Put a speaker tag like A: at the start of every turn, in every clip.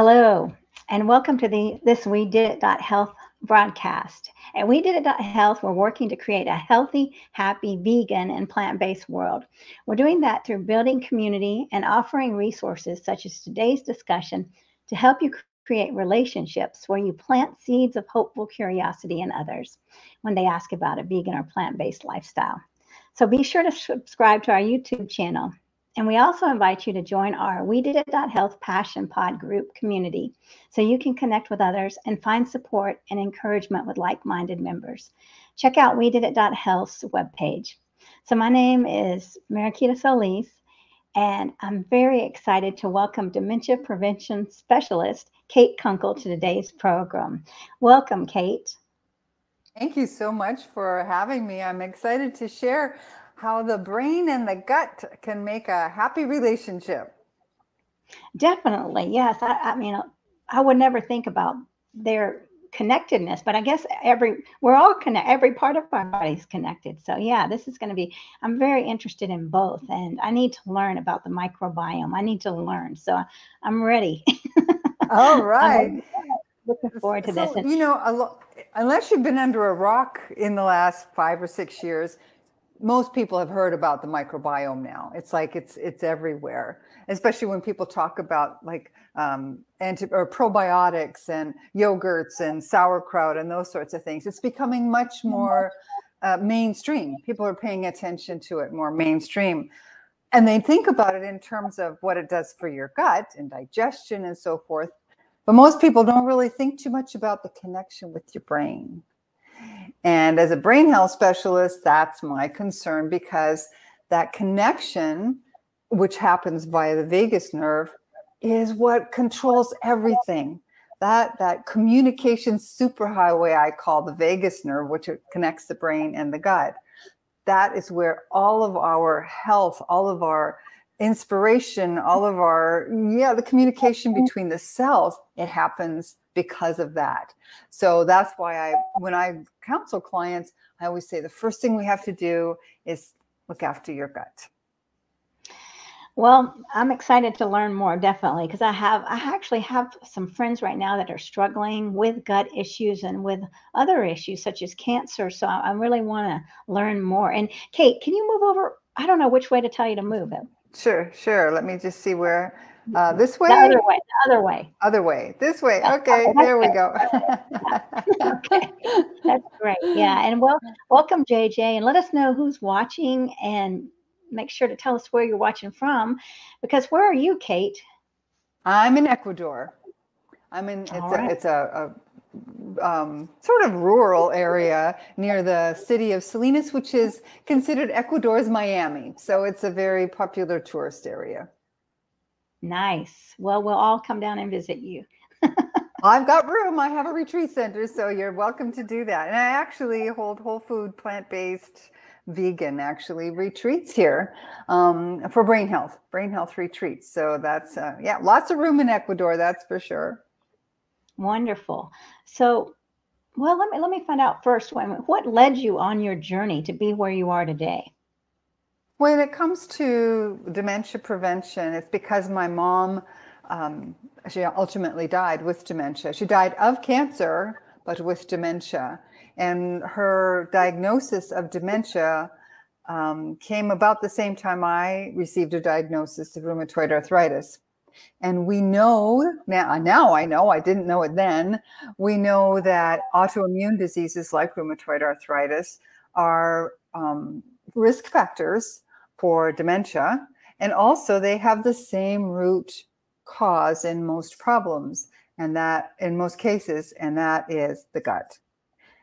A: Hello, and welcome to the this We Did It Health broadcast. At We Did It Health, we're working to create a healthy, happy, vegan, and plant-based world. We're doing that through building community and offering resources such as today's discussion to help you create relationships where you plant seeds of hopeful curiosity in others when they ask about a vegan or plant-based lifestyle. So be sure to subscribe to our YouTube channel and we also invite you to join our We Did It Health Passion Pod group community so you can connect with others and find support and encouragement with like minded members. Check out We Did It Health's webpage. So, my name is Mariquita Solis, and I'm very excited to welcome dementia prevention specialist Kate Kunkel to today's program. Welcome, Kate.
B: Thank you so much for having me. I'm excited to share how the brain and the gut can make a happy relationship.
A: Definitely, yes. I, I mean, I would never think about their connectedness, but I guess every we're all connected. Every part of our body is connected. So yeah, this is going to be. I'm very interested in both, and I need to learn about the microbiome. I need to learn, so I'm ready.
B: All right.
A: um, looking forward to
B: so,
A: this.
B: you know, unless you've been under a rock in the last five or six years, most people have heard about the microbiome now. It's like it's it's everywhere, especially when people talk about like um, anti or probiotics and yogurts and sauerkraut and those sorts of things. It's becoming much more uh, mainstream. People are paying attention to it more mainstream, and they think about it in terms of what it does for your gut and digestion and so forth. But most people don't really think too much about the connection with your brain. And as a brain health specialist, that's my concern because that connection, which happens via the vagus nerve, is what controls everything. That that communication superhighway I call the vagus nerve, which connects the brain and the gut. That is where all of our health, all of our inspiration, all of our yeah, the communication between the cells, it happens because of that. So that's why I, when I counsel clients, I always say the first thing we have to do is look after your gut.
A: Well, I'm excited to learn more, definitely, because I have I actually have some friends right now that are struggling with gut issues and with other issues such as cancer. So I really want to learn more. And Kate, can you move over? I don't know which way to tell you to move it.
B: Sure, sure. Let me just see where uh, this way?
A: The other way. The other way.
B: Other way. This way. Okay, there we go.
A: okay, that's great. Yeah, and well, welcome JJ, and let us know who's watching, and make sure to tell us where you're watching from, because where are you, Kate?
B: I'm in Ecuador. I'm in. It's right. a it's a, a um, sort of rural area near the city of Salinas, which is considered Ecuador's Miami. So it's a very popular tourist area.
A: Nice. Well, we'll all come down and visit you.
B: I've got room. I have a retreat center, so you're welcome to do that. And I actually hold whole food, plant based, vegan actually retreats here um, for brain health, brain health retreats. So that's, uh, yeah, lots of room in Ecuador, that's for sure.
A: Wonderful. So, well, let me let me find out first. What led you on your journey to be where you are today?
B: When it comes to dementia prevention, it's because my mom, um, she ultimately died with dementia. She died of cancer, but with dementia. And her diagnosis of dementia um, came about the same time I received a diagnosis of rheumatoid arthritis. And we know now, now I know, I didn't know it then, we know that autoimmune diseases like rheumatoid arthritis are um, risk factors for dementia. And also, they have the same root cause in most problems, and that in most cases, and that is the gut.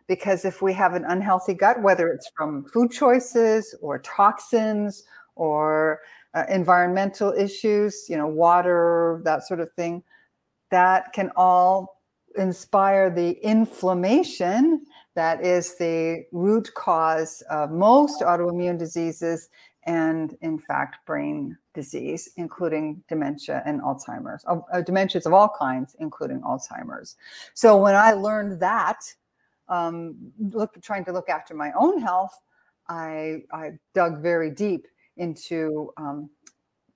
B: Because if we have an unhealthy gut, whether it's from food choices or toxins or uh, environmental issues, you know, water, that sort of thing, that can all inspire the inflammation that is the root cause of most autoimmune diseases and in fact brain disease including dementia and alzheimer's uh, dementias of all kinds including alzheimer's so when i learned that um, look trying to look after my own health i i dug very deep into um,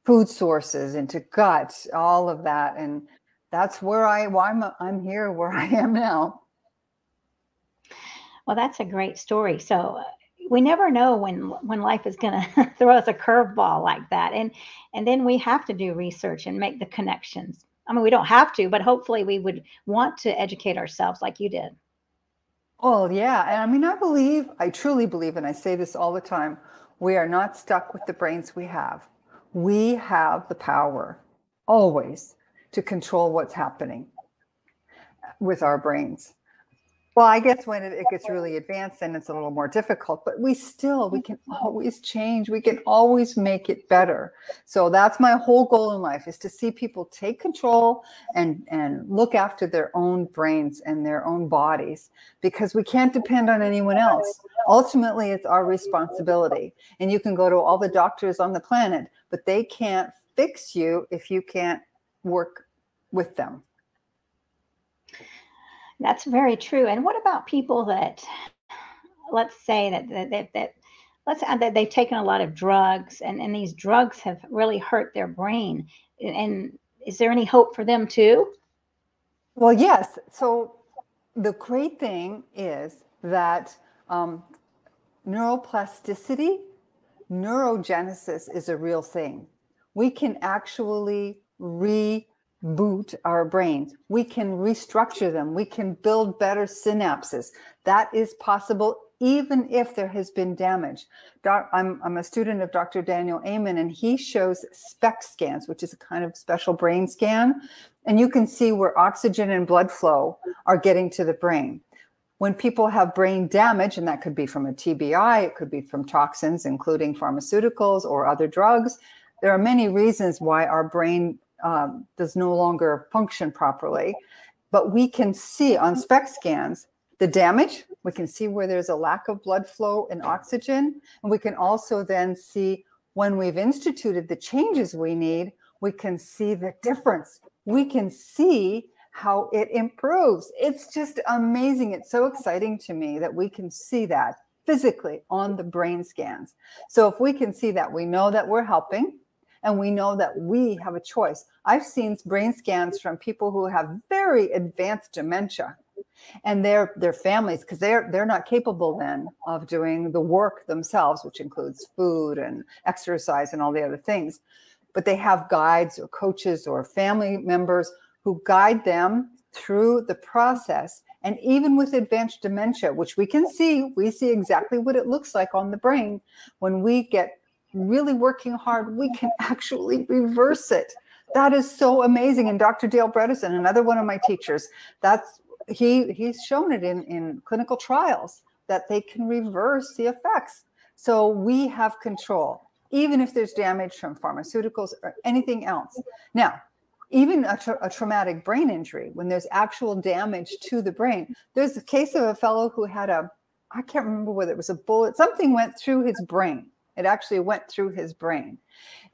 B: food sources into gut all of that and that's where I why I'm I'm here where I am now.
A: Well, that's a great story. So uh, we never know when when life is going to throw us a curveball like that, and and then we have to do research and make the connections. I mean, we don't have to, but hopefully we would want to educate ourselves like you did.
B: Oh yeah, and I mean, I believe, I truly believe, and I say this all the time: we are not stuck with the brains we have. We have the power always to control what's happening with our brains. Well, I guess when it, it, gets really advanced, then it's a little more difficult, but we still, we can always change. We can always make it better. So that's my whole goal in life is to see people take control and, and look after their own brains and their own bodies because we can't depend on anyone else. Ultimately, it's our responsibility. And you can go to all the doctors on the planet, but they can't fix you if you can't work with them.
A: That's very true. And what about people that, let's say that that, that, that let's add that they've taken a lot of drugs and, and these drugs have really hurt their brain. And is there any hope for them too?
B: Well, yes. So the great thing is that um, neuroplasticity, neurogenesis is a real thing. We can actually re boot our brains. We can restructure them. We can build better synapses. That is possible even if there has been damage. Doc, I'm, I'm a student of Dr. Daniel Amen, and he shows SPECT scans, which is a kind of special brain scan. And you can see where oxygen and blood flow are getting to the brain. When people have brain damage, and that could be from a TBI, it could be from toxins, including pharmaceuticals or other drugs, there are many reasons why our brain um, does no longer function properly. But we can see on SPECT scans the damage. We can see where there's a lack of blood flow and oxygen. And we can also then see when we've instituted the changes we need, we can see the difference. We can see how it improves. It's just amazing. It's so exciting to me that we can see that physically on the brain scans. So if we can see that, we know that we're helping and we know that we have a choice. I've seen brain scans from people who have very advanced dementia and their their families because they're they're not capable then of doing the work themselves which includes food and exercise and all the other things but they have guides or coaches or family members who guide them through the process and even with advanced dementia which we can see we see exactly what it looks like on the brain when we get really working hard, we can actually reverse it. That is so amazing. And Dr. Dale Bredesen, another one of my teachers, that's he he's shown it in, in clinical trials that they can reverse the effects. So we have control, even if there's damage from pharmaceuticals or anything else. Now, even a, tra- a, traumatic brain injury, when there's actual damage to the brain, there's a case of a fellow who had a, I can't remember whether it was a bullet, something went through his brain it actually went through his brain.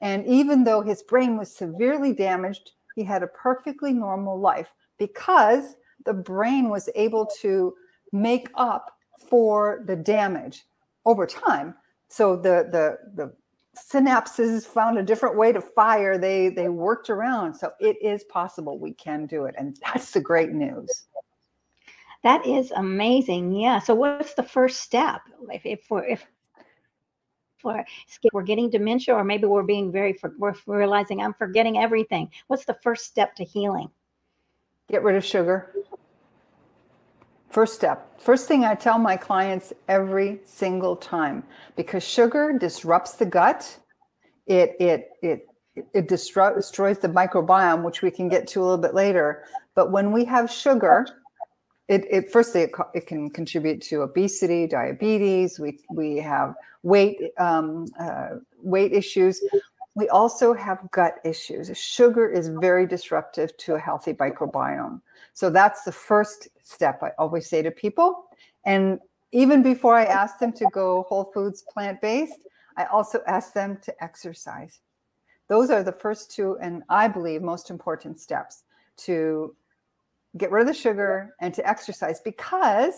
B: And even though his brain was severely damaged, he had a perfectly normal life because the brain was able to make up for the damage over time. So the the the synapses found a different way to fire. They they worked around. So it is possible we can do it. And that's the great news.
A: That is amazing. Yeah. So what's the first step? If if we're if we're getting dementia or maybe we're being very we're realizing i'm forgetting everything. What's the first step to healing?
B: Get rid of sugar. First step. First thing i tell my clients every single time because sugar disrupts the gut. It it it it destroys the microbiome which we can get to a little bit later. But when we have sugar it, it firstly it, it, can contribute to obesity diabetes. We we have weight um, uh, weight issues. We also have gut issues. Sugar is very disruptive to a healthy microbiome. So that's the first step i always say to people. And even before i ask them to go whole foods plant-based i also ask them to exercise. Those are the first two and i believe most important steps to get rid of the sugar and to exercise because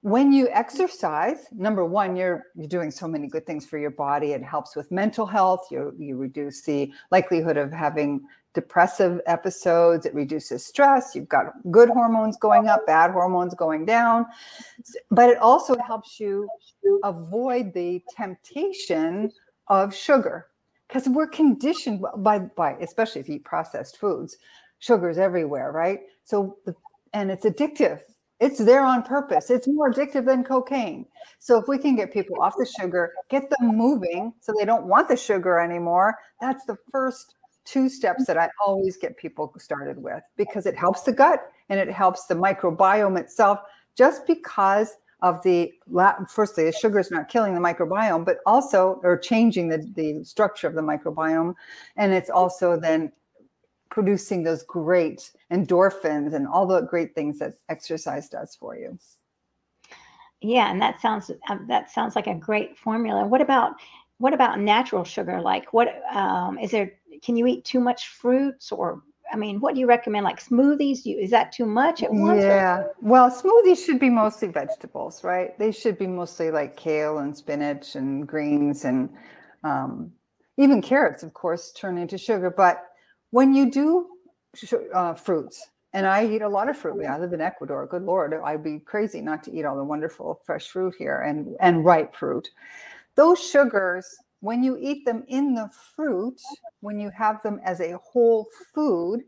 B: when you exercise number one you're you're doing so many good things for your body it helps with mental health you you reduce the likelihood of having depressive episodes, it reduces stress. You've got good hormones going up, bad hormones going down. But it also helps you avoid the temptation of sugar because we're conditioned by, by, especially if you eat processed foods, sugars everywhere, right? So, and it's addictive. It's there on purpose. It's more addictive than cocaine. So if we can get people off the sugar, get them moving so they don't want the sugar anymore, that's the first two steps that I always get people started with because it helps the gut and it helps the microbiome itself just because of the firstly the sugar is not killing the microbiome but also or changing the, the structure of the microbiome and it's also then producing those great endorphins and all the great things that exercise does for you
A: yeah and that sounds um, that sounds like a great formula what about what about natural sugar like what um, is there can you eat too much fruits or I mean, what do you recommend? Like smoothies? You, is that too much at once?
B: Yeah. Well, smoothies should be mostly vegetables, right? They should be mostly like kale and spinach and greens and um, even carrots, of course, turn into sugar. But when you do uh, fruits, and I eat a lot of fruit. I live in Ecuador. Good Lord, I'd be crazy not to eat all the wonderful fresh fruit here and and ripe fruit. Those sugars when you eat them in the fruit, when you have them as a whole food,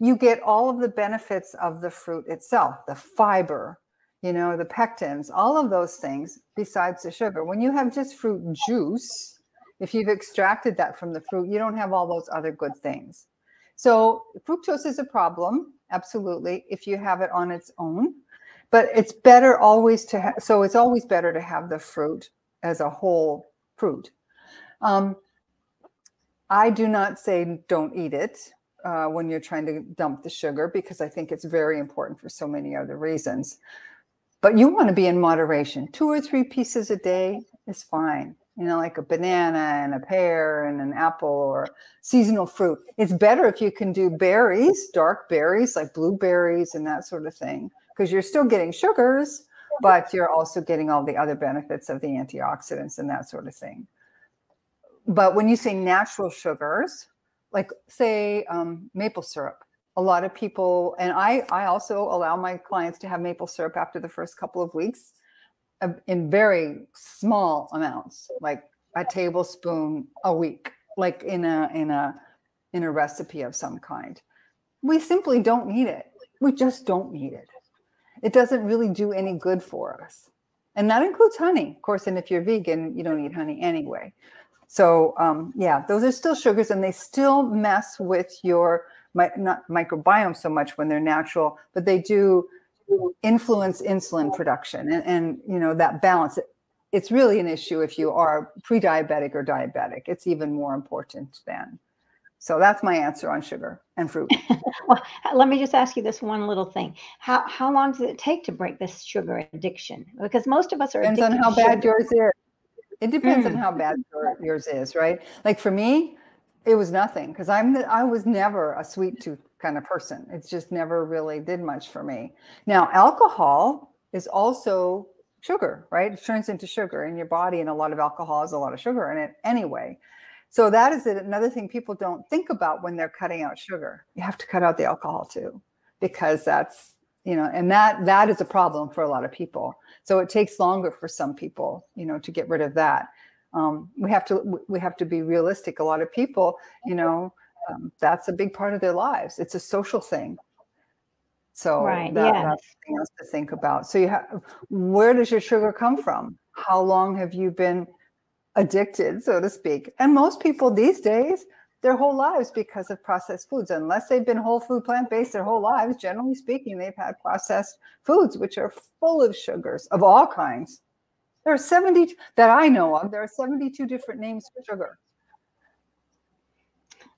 B: you get all of the benefits of the fruit itself, the fiber, you know, the pectins, all of those things besides the sugar. When you have just fruit juice, if you've extracted that from the fruit, you don't have all those other good things. So fructose is a problem, absolutely, if you have it on its own. But it's better always to have, so it's always better to have the fruit as a whole fruit. Um, I do not say don't eat it uh, when you're trying to dump the sugar because I think it's very important for so many other reasons. But you want to be in moderation. Two or three pieces a day is fine. You know, like a banana and a pear and an apple or seasonal fruit. It's better if you can do berries, dark berries like blueberries and that sort of thing, because you're still getting sugars, but you're also getting all the other benefits of the antioxidants and that sort of thing. But when you say natural sugars, like say um, maple syrup, a lot of people, and I, I also allow my clients to have maple syrup after the first couple of weeks in very small amounts, like a tablespoon a week, like in a in a in a recipe of some kind. We simply don't need it. We just don't need it it doesn't really do any good for us. And that includes honey, of course. And if you're vegan, you don't eat honey anyway. So um, yeah, those are still sugars, and they still mess with your my, not microbiome so much when they're natural, but they do influence insulin production and, and you know that balance. It's really an issue if you are pre-diabetic or diabetic. It's even more important then. So that's my answer on sugar and fruit.
A: well, let me just ask you this one little thing. How how long does it take to break this sugar addiction? Because most of us are
B: depends on how bad yours is. It depends mm. on how bad yours is, right? Like for me, it was nothing because I'm the, I was never a sweet tooth kind of person. It's just never really did much for me. Now, alcohol is also sugar, right? It turns into sugar in your body, and a lot of alcohol has a lot of sugar in it anyway. So that is another thing people don't think about when they're cutting out sugar. You have to cut out the alcohol too, because that's you know, and that that is a problem for a lot of people. So it takes longer for some people, you know, to get rid of that. Um, we have to we have to be realistic. A lot of people, you know, um, that's a big part of their lives. It's a social thing. So right, that, yes. that's something else to think about. So you have where does your sugar come from? How long have you been addicted, so to speak. And most people these days, their whole lives because of processed foods, unless they've been whole food plant based their whole lives, generally speaking, they've had processed foods, which are full of sugars of all kinds. There are 70 that I know of, there are 72 different names for sugar.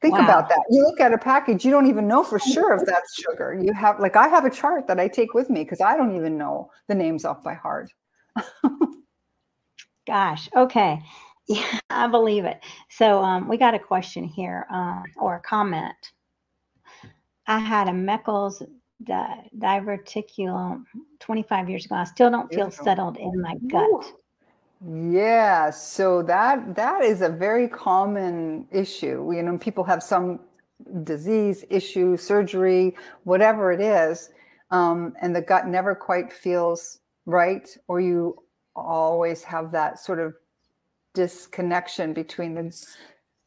B: Think wow. about that. You look at a package, you don't even know for sure if that's sugar. You have, like, I have a chart that I take with me because I don't even know the names off by heart.
A: Gosh, okay. Yeah, I believe it. So um, we got a question here uh, or a comment. I had a Meckel's di- diverticulum 25 years ago. I still don't feel settled in my gut.
B: Yeah, so that that is a very common issue. You know, people have some disease, issue, surgery, whatever it is, um, and the gut never quite feels right, or you always have that sort of disconnection between the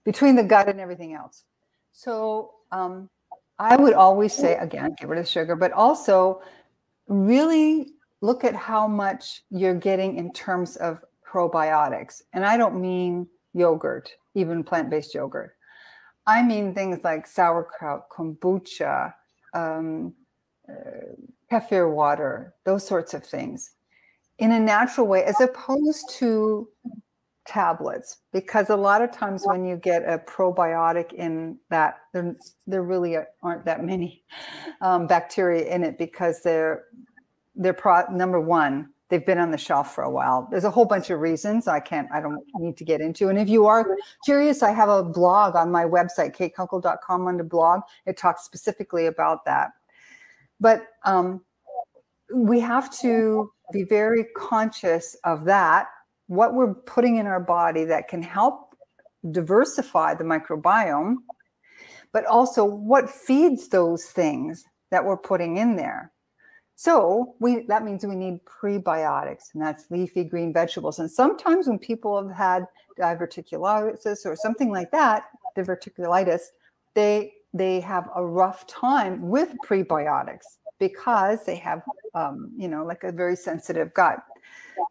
B: between the gut and everything else. So um, I would always say again, get rid of sugar, but also really look at how much you're getting in terms of probiotics. And I don't mean yogurt, even plant-based yogurt. I mean things like sauerkraut, kombucha, um, uh, kefir water, those sorts of things in a natural way, as opposed to tablets. Because a lot of times when you get a probiotic in that, there, there really aren't that many um, bacteria in it because they're they're pro- number one they've been on the shelf for a while. There's a whole bunch of reasons I can't, I don't need to get into. And if you are curious, I have a blog on my website, katekunkel.com under blog. It talks specifically about that. But um, we have to be very conscious of that, what we're putting in our body that can help diversify the microbiome, but also what feeds those things that we're putting in there. So we that means we need prebiotics, and that's leafy green vegetables. And sometimes when people have had diverticulosis or something like that, diverticulitis, they they have a rough time with prebiotics because they have um, you know like a very sensitive gut.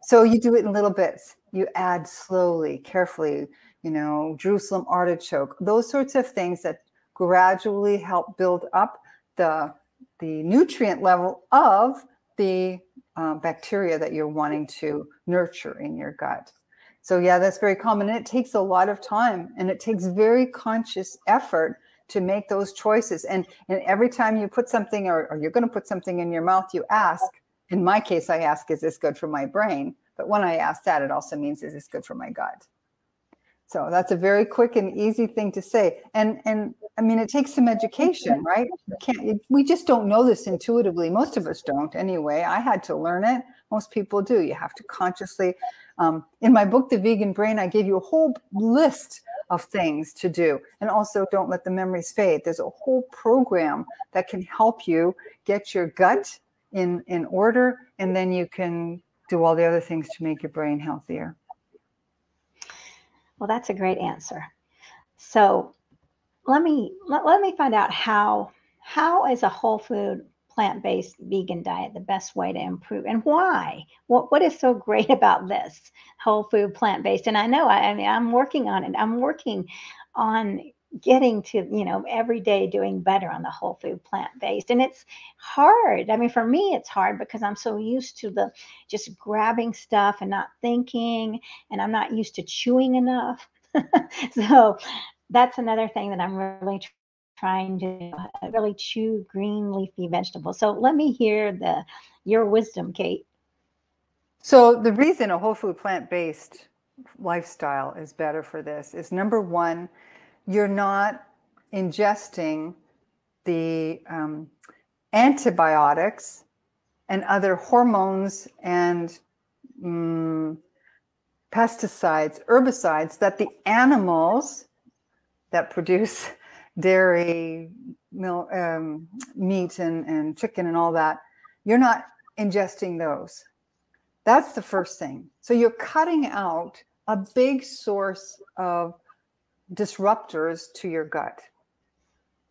B: So you do it in little bits. You add slowly, carefully. You know, Jerusalem artichoke, those sorts of things that gradually help build up the the nutrient level of the uh, bacteria that you're wanting to nurture in your gut. So yeah, that's very common. And it takes a lot of time and it takes very conscious effort to make those choices. And, and every time you put something or, or you're going to put something in your mouth, you ask, in my case, I ask, is this good for my brain? But when I ask that, it also means, is this good for my gut? So that's a very quick and easy thing to say. And and I mean, it takes some education, right? You can't we just don't know this intuitively. Most of us don't anyway. I had to learn it. Most people do. You have to consciously. Um, in my book, The Vegan Brain, I gave you a whole list of things to do. And also, don't let the memories fade. There's a whole program that can help you get your gut in in order, and then you can do all the other things to make your brain healthier.
A: Well, that's a great answer. So let me let, let me find out how how is a whole food plant-based vegan diet the best way to improve and why? What what is so great about this whole food plant-based? And i know I, I mean i'm working on it. I'm working on getting to you know every day doing better on the whole food plant based and it's hard. I mean for me it's hard because i'm so used to the just grabbing stuff and not thinking and i'm not used to chewing enough. So that's another thing that i'm really trying to uh, really chew green leafy vegetables. So let me hear the your wisdom kate.
B: So the reason a whole food plant based lifestyle is better for this is number one you're not ingesting the um, antibiotics and other hormones and um, pesticides, herbicides that the animals that produce dairy, um, meat, and, and chicken and all that, you're not ingesting those. That's the first thing. So you're cutting out a big source of disruptors to your gut.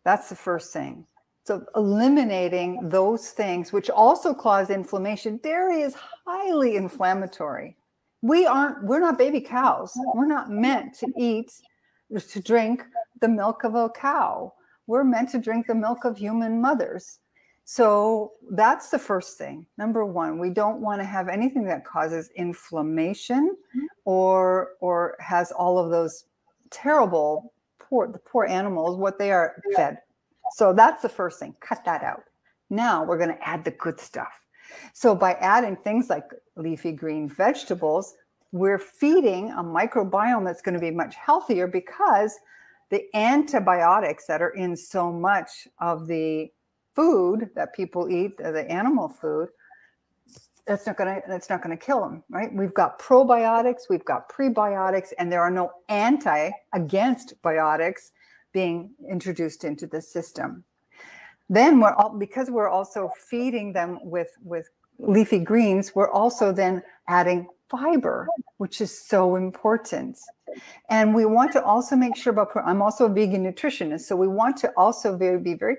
B: That's the first thing. So eliminating those things, which also cause inflammation. Dairy is highly inflammatory. We aren't, we're not baby cows. We're not meant to eat, to drink the milk of a cow. We're meant to drink the milk of human mothers. So that's the first thing. Number one, we don't want to have anything that causes inflammation or or has all of those terrible poor the poor animals what they are fed. So that's the first thing cut that out. Now we're going to add the good stuff. So by adding things like leafy green vegetables we're feeding a microbiome that's going to be much healthier because the antibiotics that are in so much of the food that people eat the animal food that's not going to that's not going to kill them right we've got probiotics we've got prebiotics and there are no anti against biotics being introduced into the system. Then we're all, because we're also feeding them with with leafy greens, we're also then adding fiber, which is so important. And we want to also make sure about, I'm also a vegan nutritionist, so we want to also very, be very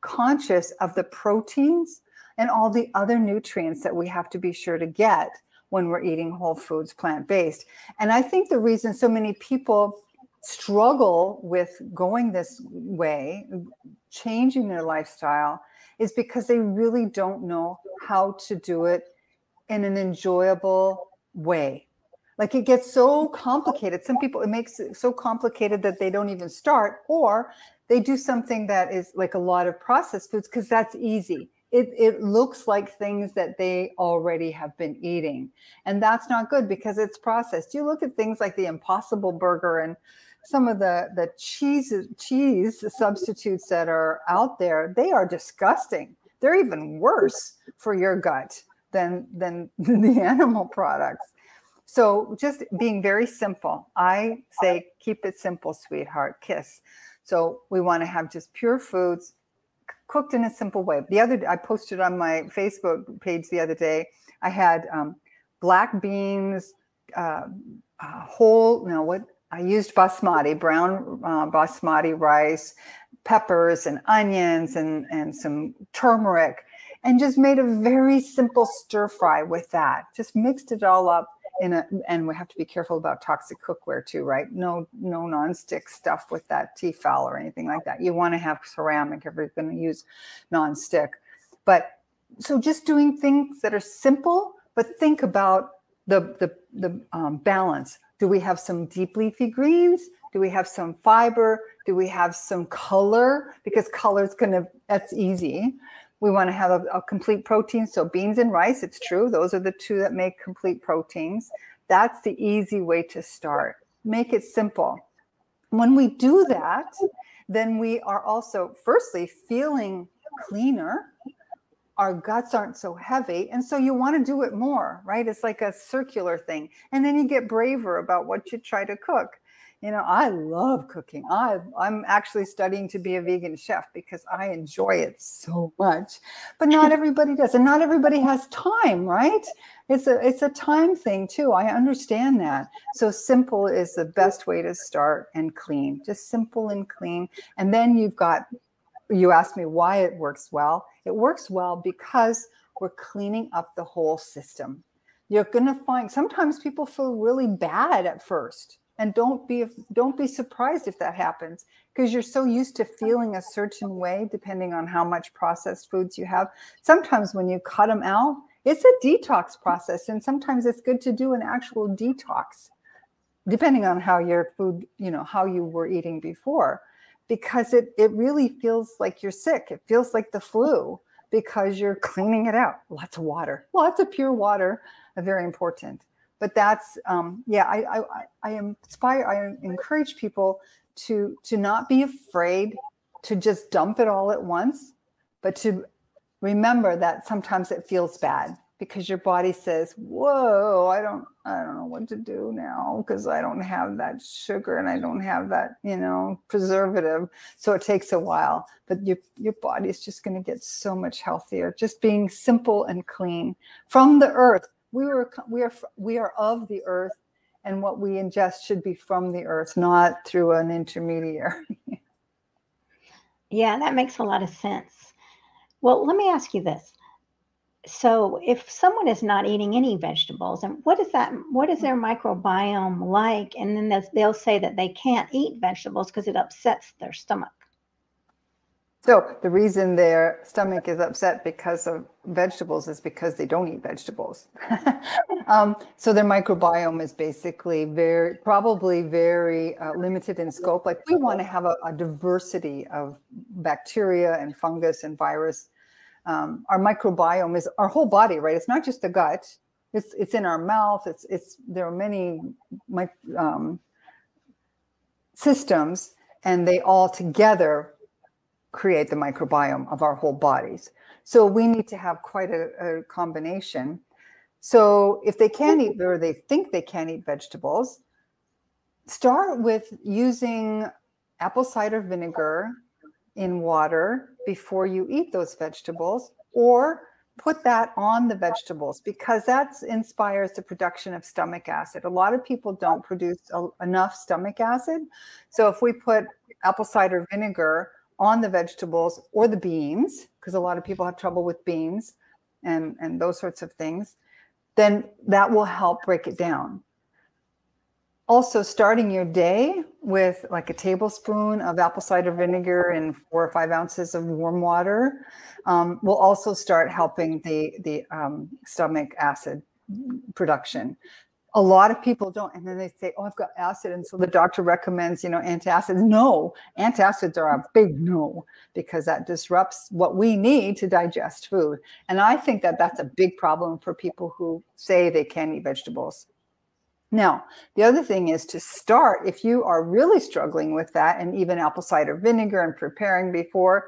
B: conscious of the proteins and all the other nutrients that we have to be sure to get when we're eating whole foods, plant based. And I think the reason so many people struggle with going this way, changing their lifestyle, is because they really don't know how to do it in an enjoyable way. Like it gets so complicated. Some people, it makes it so complicated that they don't even start, or they do something that is like a lot of processed foods because that's easy. It, it looks like things that they already have been eating. And that's not good because it's processed. You look at things like the Impossible Burger and some of the the cheese cheese substitutes that are out there they are disgusting. They're even worse for your gut than than the animal products. So just being very simple. I say keep it simple sweetheart. Kiss. So we want to have just pure foods cooked in a simple way the other i posted on my facebook page the other day i had um, black beans uh, uh, whole no what I used basmati, brown uh, basmati rice, peppers and onions and, and some turmeric, and just made a very simple stir fry with that. Just mixed it all up in a, and we have to be careful about toxic cookware too, right? No, no nonstick stuff with that Tefal or anything like that. You want to have ceramic if you're going to use nonstick. But so just doing things that are simple, but think about the the the um, balance do we have some deep leafy greens? Do we have some fiber? Do we have some color? Because color is going to, that's easy. We want to have a, a, complete protein. So beans and rice, it's true. Those are the two that make complete proteins. That's the easy way to start. Make it simple. When we do that, then we are also, firstly, feeling cleaner our guts aren't so heavy. And so you want to do it more, right? It's like a circular thing. And then you get braver about what you try to cook. You know, I love cooking. I, I'm actually studying to be a vegan chef because I enjoy it so much. But not everybody does, and not everybody has time, right? It's a it's a time thing too. I understand that. So simple is the best way to start and clean. Just simple and clean. And then you've got you asked me why it works well. It works well because we're cleaning up the whole system. You're going to find sometimes people feel really bad at first and don't be don't be surprised if that happens because you're so used to feeling a certain way depending on how much processed foods you have. Sometimes when you cut them out, it's a detox process and sometimes it's good to do an actual detox depending on how your food, you know, how you were eating before because it it really feels like you're sick. It feels like the flu because you're cleaning it out. Lots of water, lots of pure water, very important. But that's um, yeah, I, I I inspire, I encourage people to to not be afraid to just dump it all at once, but to remember that sometimes it feels bad because your body says, "Whoa, I don't I don't know what to do now because I don't have that sugar and I don't have that, you know, preservative." So it takes a while, but your your body is just going to get so much healthier just being simple and clean from the earth. We were we are we are of the earth and what we ingest should be from the earth, not through an intermediary.
A: yeah, that makes a lot of sense. Well, let me ask you this so if someone is not eating any vegetables and what is that what is their microbiome like and then they'll say that they can't eat vegetables because it upsets their stomach
B: so the reason their stomach is upset because of vegetables is because they don't eat vegetables um, so their microbiome is basically very probably very uh, limited in scope like we want to have a, a diversity of bacteria and fungus and virus um, our microbiome is our whole body, right? It's not just the gut. It's it's in our mouth. It's it's there are many um, systems, and they all together create the microbiome of our whole bodies. So we need to have quite a, a combination. So if they can't eat or they think they can't eat vegetables, start with using apple cider vinegar in water before you eat those vegetables or put that on the vegetables because that inspires the production of stomach acid. A lot of people don't produce enough stomach acid. So if we put apple cider vinegar on the vegetables or the beans, because a lot of people have trouble with beans and, and those sorts of things, then that will help break it down. Also starting your day with like a tablespoon of apple cider vinegar and four or five ounces of warm water um, will also start helping the the um, stomach acid production a lot of people don't and then they say oh i've got acid and so the doctor recommends you know antacids. No antacids are a big no because that disrupts what we need to digest food. And i think that that's a big problem for people who say they can't eat vegetables. Now, the other thing is to start, if you are really struggling with that, and even apple cider vinegar and preparing before,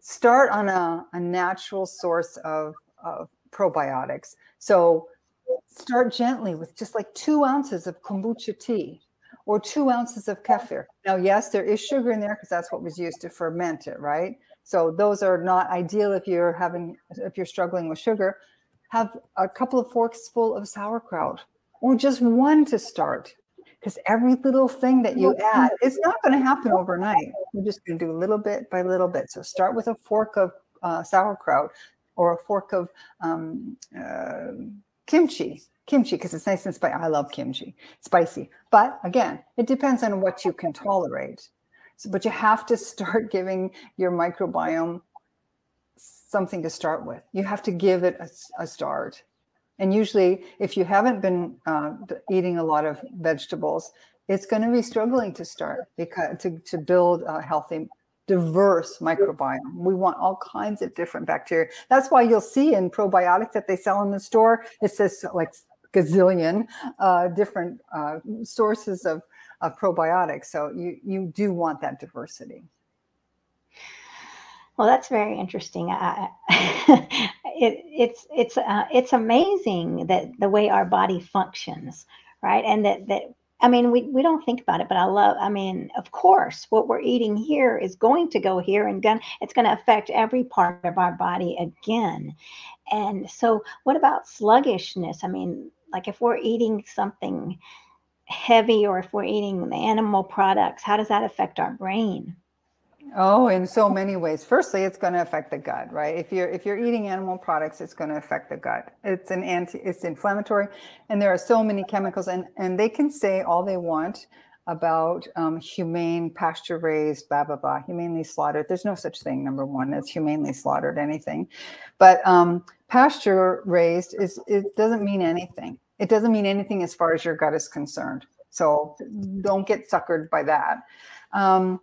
B: start on a, a natural source of, of probiotics. So start gently with just like two ounces of kombucha tea or two ounces of kefir. Now, yes, there is sugar in there because that's what was used to ferment it, right? So those are not ideal if you're having if you're struggling with sugar. Have a couple of forks full of sauerkraut or just one to start. Because every little thing that you add, it's not going to happen overnight. You're just going to do little bit by little bit. So start with a fork of uh, sauerkraut or a fork of um, uh, kimchi. Kimchi, because it's nice and spicy. I love kimchi, spicy. But again, it depends on what you can tolerate. So, but you have to start giving your microbiome something to start with. You have to give it a, a start. And usually, if you haven't been uh, eating a lot of vegetables, it's going to be struggling to start because to, to build a healthy, diverse microbiome. We want all kinds of different bacteria. That's why you'll see in probiotics that they sell in the store, it says like gazillion uh, different uh, sources of, of probiotics. So you, you do want that diversity.
A: Well, that's very interesting. it, it's it's uh, it's amazing that the way our body functions, right? And that that I mean, we, we don't think about it, but I love. I mean, of course, what we're eating here is going to go here, and gun. It's going to affect every part of our body again. And so, what about sluggishness? I mean, like if we're eating something heavy, or if we're eating the animal products, how does that affect our brain?
B: Oh, in so many ways. Firstly, it's going to affect the gut, right? If you're if you're eating animal products, it's going to affect the gut. It's an anti it's inflammatory, and there are so many chemicals, and and they can say all they want about um, humane pasture raised, blah blah blah, humanely slaughtered. There's no such thing. Number one, it's humanely slaughtered anything, but um, pasture raised is it doesn't mean anything. It doesn't mean anything as far as your gut is concerned. So don't get suckered by that. Um,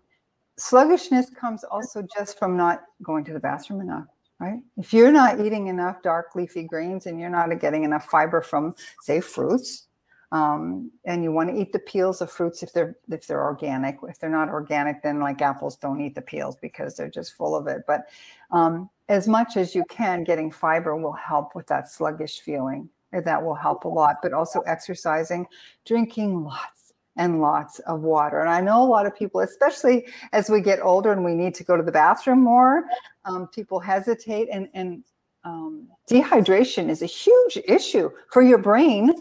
B: sluggishness comes also just from not going to the bathroom enough right? If you're not eating enough dark leafy greens and you're not getting enough fiber from say fruits um, and you want to eat the peels of fruits if they're if they're organic if they're not organic then like apples don't eat the peels because they're just full of it. But um, as much as you can getting fiber will help with that sluggish feeling that will help a lot but also exercising drinking lots and lots of water. And I know a lot of people, especially as we get older and we need to go to the bathroom more, um, people hesitate and, and um, dehydration is a huge issue for your brain.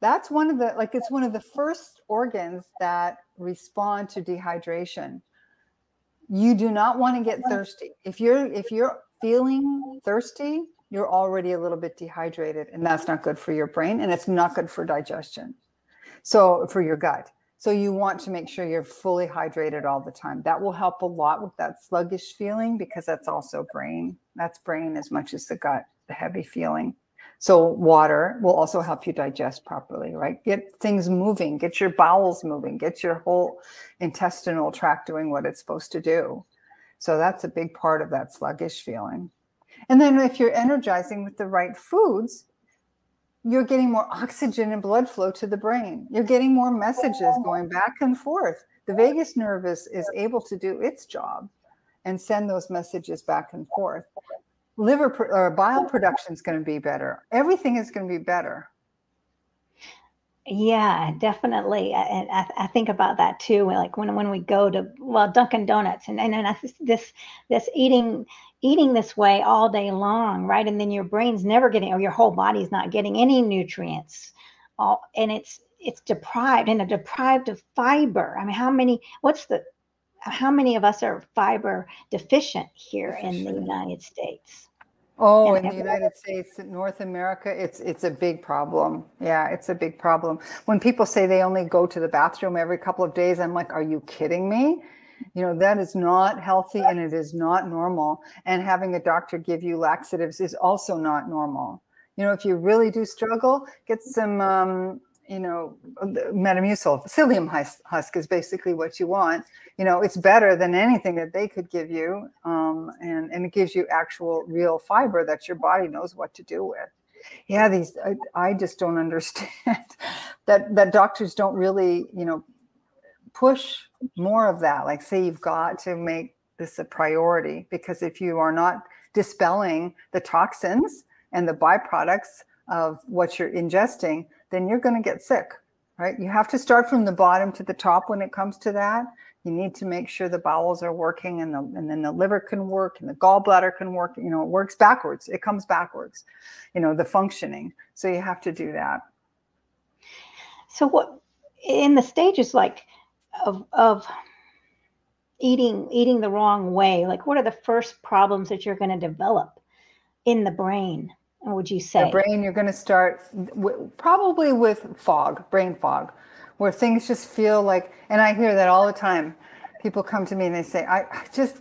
B: That's one of the, like, it's one of the first organs that respond to dehydration. You do not want to get thirsty. If you're, if you're feeling thirsty, you're already a little bit dehydrated and that's not good for your brain and it's not good for digestion. So for your gut. So you want to make sure you're fully hydrated all the time. That will help a lot with that sluggish feeling because that's also brain. That's brain as much as the gut, the heavy feeling. So water will also help you digest properly, right? Get things moving, get your bowels moving, get your whole intestinal tract doing what it's supposed to do. So that's a big part of that sluggish feeling. And then if you're energizing with the right foods, you're getting more oxygen and blood flow to the brain. You're getting more messages oh. going back and forth. The vagus nerve is, is able to do its job and send those messages back and forth. Liver or uh, bile production is going to be better. Everything is going to be better.
A: Yeah, definitely. And I, I think about that too. Like when when we go to well Dunkin' Donuts and and, and this this eating eating this way all day long, right? And then your brain's never getting or your whole body's not getting any nutrients. All and it's it's deprived and deprived of fiber. I mean, how many? What's the? How many of us are fiber deficient here in the United States?
B: Oh, in the United States, North America, it's it's a big problem. Yeah, it's a big problem. When people say they only go to the bathroom every couple of days, I'm like, are you kidding me? You know, that is not healthy and it is not normal. And having a doctor give you laxatives is also not normal. You know, if you really do struggle, get some um, you know, Metamucil, psyllium husk is basically what you want. You know, it's better than anything that they could give you. Um, and, and it gives you actual real fiber that your body knows what to do with. Yeah, these, I, I just don't understand that, that doctors don't really, you know, push more of that. Like say you've got to make this a priority because if you are not dispelling the toxins and the byproducts of what you're ingesting, then you're going to get sick, right? You have to start from the bottom to the top when it comes to that. You need to make sure the bowels are working and, the, and then the liver can work and the gallbladder can work. You know, it works backwards. It comes backwards, you know, the functioning. So you have to do that.
A: So what in the stages like of, of eating eating the wrong way, like what are the first problems that you're going to develop in the brain? Would you say?
B: The brain, you're going to start w- probably with fog, brain fog, where things just feel like, and I hear that all the time. People come to me and they say, I, I just,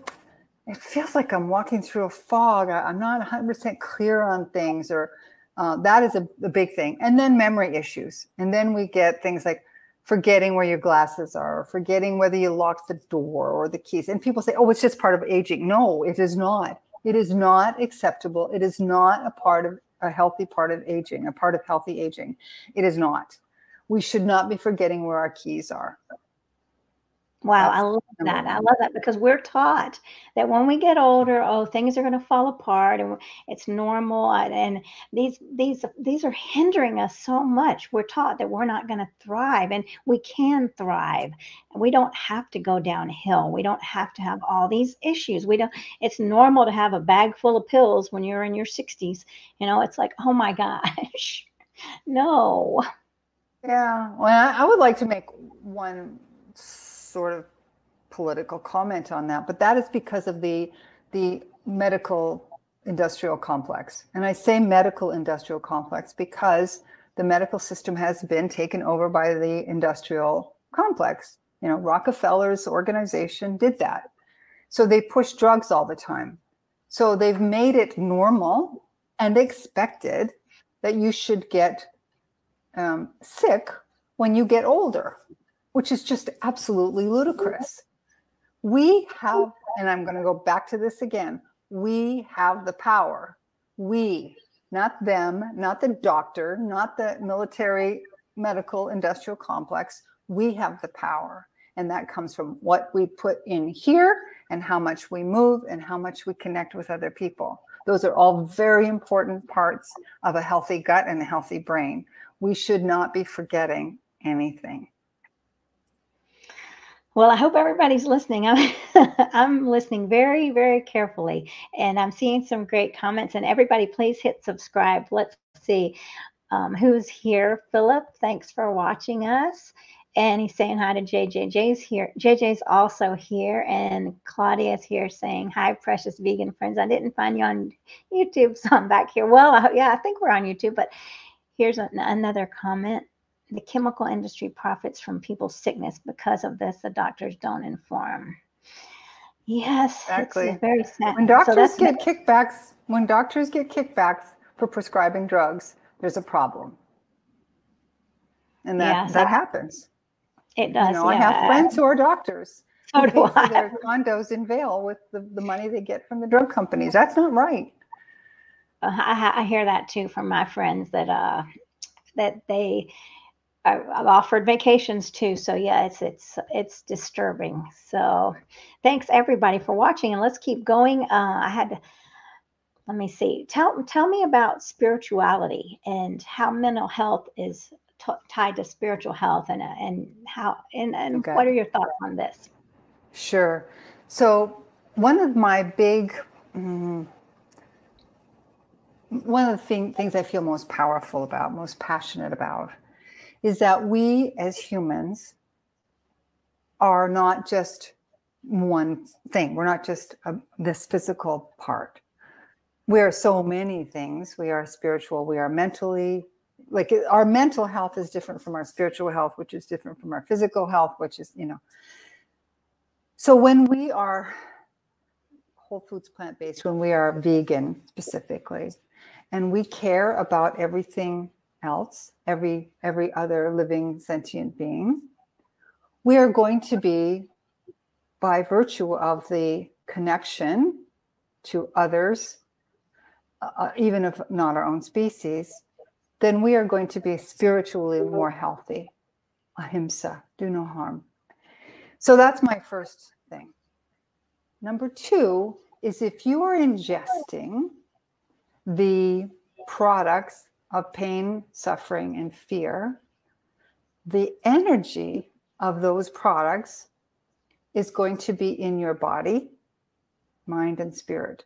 B: it feels like I'm walking through a fog. I, am not 100% clear on things, or uh, that is a, a big thing. And then memory issues. And then we get things like forgetting where your glasses are, forgetting whether you locked the door or the keys. And people say, oh, it's just part of aging. No, it is not it is not acceptable. It is not a part of a healthy part of aging, a part of healthy aging. It is not. We should not be forgetting where our keys are.
A: Wow, That's I love that. I love that because we're taught that when we get older, oh, things are going to fall apart and it's normal. And these these these are hindering us so much. We're taught that we're not going to thrive, and we can thrive. We don't have to go downhill. We don't have to have all these issues. We don't. It's normal to have a bag full of pills when you're in your 60s. You know, it's like, oh my gosh, no.
B: Yeah. Well, I would like to make one sort of political comment on that, but that is because of the the medical industrial complex. And I say medical industrial complex because the medical system has been taken over by the industrial complex. You know, Rockefeller's organization did that. So they push drugs all the time. So they've made it normal and expected that you should get um, sick when you get older which is just absolutely ludicrous. We have, and I'm going to go back to this again, we have the power. We, not them, not the doctor, not the military, medical, industrial complex. We have the power. And that comes from what we put in here and how much we move and how much we connect with other people. Those are all very important parts of a healthy gut and a healthy brain. We should not be forgetting anything.
A: Well, I hope everybody's listening. I'm, I'm listening very, very carefully, and I'm seeing some great comments. And everybody, please hit subscribe. Let's see um, who's here. Philip, thanks for watching us. And he's saying hi to JJ. Jay's here. JJ's also here. And Claudia's here saying, Hi, precious vegan friends. I didn't find you on YouTube, so I'm back here. Well, yeah, I think we're on YouTube, but here's an, another comment the chemical industry profits from people's sickness because of this. The doctors don't inform. Yes, exactly. very sad.
B: When doctors so get kickbacks, when doctors get kickbacks for prescribing drugs, there's a problem, and that yes, that happens.
A: It does.
B: You know,
A: yeah.
B: I have friends who are doctors.
A: So who
B: do I. For their condos in Vail with the, the money they get from the drug companies. That's not right.
A: Uh, I, I hear that too from my friends that uh that they I've offered vacations too. So yeah, it's it's it's disturbing. So thanks everybody for watching, and let's keep going. Uh, I had to let me see. Tell tell me about spirituality and how mental health is t- tied to spiritual health and and how and, and okay. what are your thoughts on this?
B: Sure. So one of my big mm, one of the thing, things I feel most powerful about, most passionate about, is that we as humans are not just one thing. We're not just a, this physical part. We are so many things. We are spiritual. We are mentally, like our mental health is different from our spiritual health, which is different from our physical health, which is, you know. So when we are whole foods plant based, when we are vegan specifically, and we care about everything else, every every other living sentient being, we are going to be by virtue of the connection to others, uh, uh, even if not our own species, then we are going to be spiritually more healthy. Ahimsa, do no harm. So that's my first thing. Number two is if you are ingesting the products of pain, suffering, and fear, the energy of those products is going to be in your body, mind, and spirit.